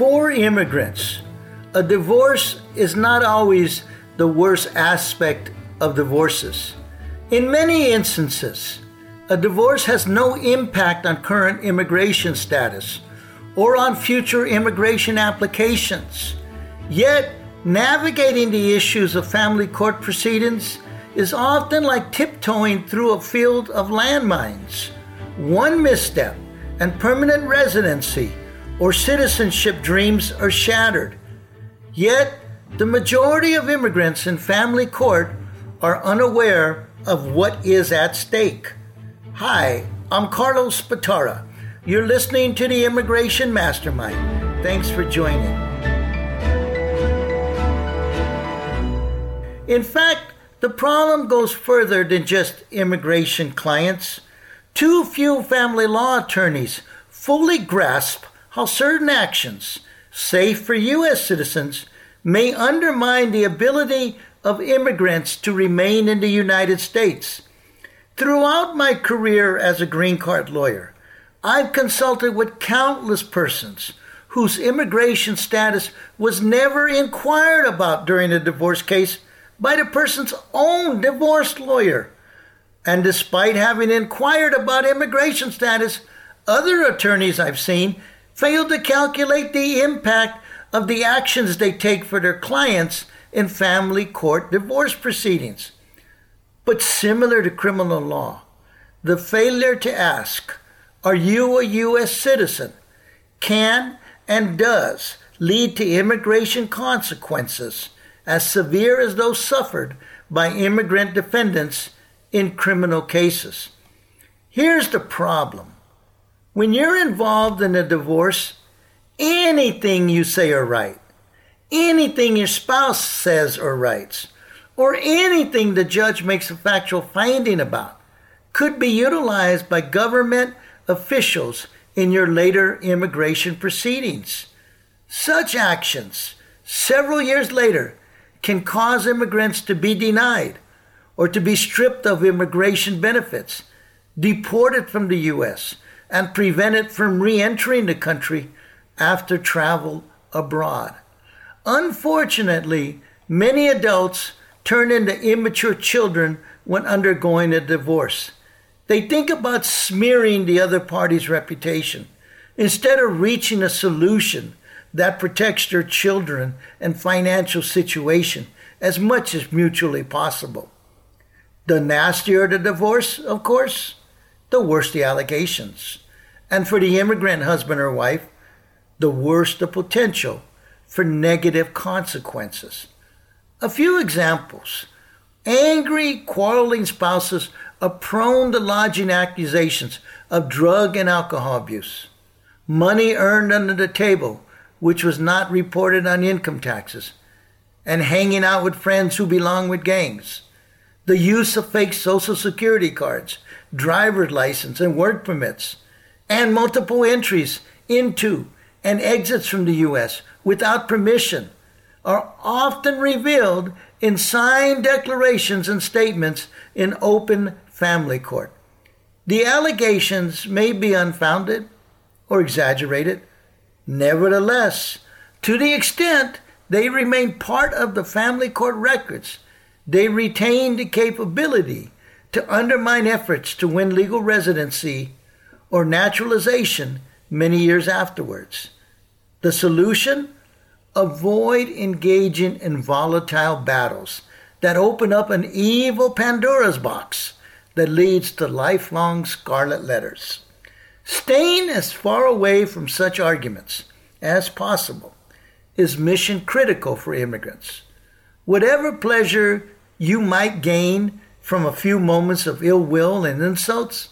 For immigrants, a divorce is not always the worst aspect of divorces. In many instances, a divorce has no impact on current immigration status or on future immigration applications. Yet, navigating the issues of family court proceedings is often like tiptoeing through a field of landmines. One misstep, and permanent residency or citizenship dreams are shattered. Yet, the majority of immigrants in family court are unaware of what is at stake. Hi, I'm Carlos Batara. You're listening to the Immigration Mastermind. Thanks for joining. In fact, the problem goes further than just immigration clients. Too few family law attorneys fully grasp how certain actions, safe for U.S. citizens, may undermine the ability of immigrants to remain in the United States. Throughout my career as a green card lawyer, I've consulted with countless persons whose immigration status was never inquired about during a divorce case by the person's own divorce lawyer. And despite having inquired about immigration status, other attorneys I've seen fail to calculate the impact of the actions they take for their clients in family court divorce proceedings. But similar to criminal law, the failure to ask, Are you a U.S. citizen? can and does lead to immigration consequences as severe as those suffered by immigrant defendants in criminal cases. Here's the problem when you're involved in a divorce, anything you say or write, anything your spouse says or writes, or anything the judge makes a factual finding about could be utilized by government officials in your later immigration proceedings. Such actions, several years later, can cause immigrants to be denied or to be stripped of immigration benefits, deported from the U.S., and prevent it from re entering the country after travel abroad. Unfortunately, many adults turn into immature children when undergoing a divorce. They think about smearing the other party's reputation instead of reaching a solution that protects their children and financial situation as much as mutually possible. The nastier the divorce, of course, the worse the allegations. And for the immigrant husband or wife, the worse the potential for negative consequences. A few examples. Angry, quarreling spouses are prone to lodging accusations of drug and alcohol abuse. Money earned under the table, which was not reported on income taxes. And hanging out with friends who belong with gangs. The use of fake social security cards driver's license, and work permits, and multiple entries into and exits from the U.S. without permission are often revealed in signed declarations and statements in open family court. The allegations may be unfounded or exaggerated. Nevertheless, to the extent they remain part of the family court records, they retain the capability to undermine efforts to win legal residency or naturalization many years afterwards. The solution? Avoid engaging in volatile battles that open up an evil Pandora's box that leads to lifelong scarlet letters. Staying as far away from such arguments as possible is mission critical for immigrants. Whatever pleasure you might gain from a few moments of ill will and insults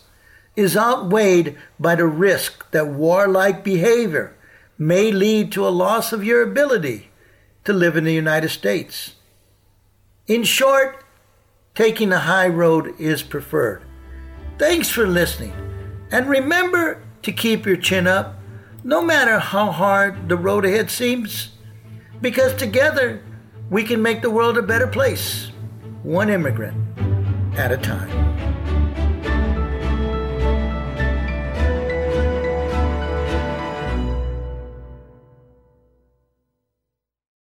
is outweighed by the risk that warlike behavior may lead to a loss of your ability to live in the United States. In short, taking the high road is preferred. Thanks for listening, and remember to keep your chin up no matter how hard the road ahead seems, because together we can make the world a better place, one immigrant at a time.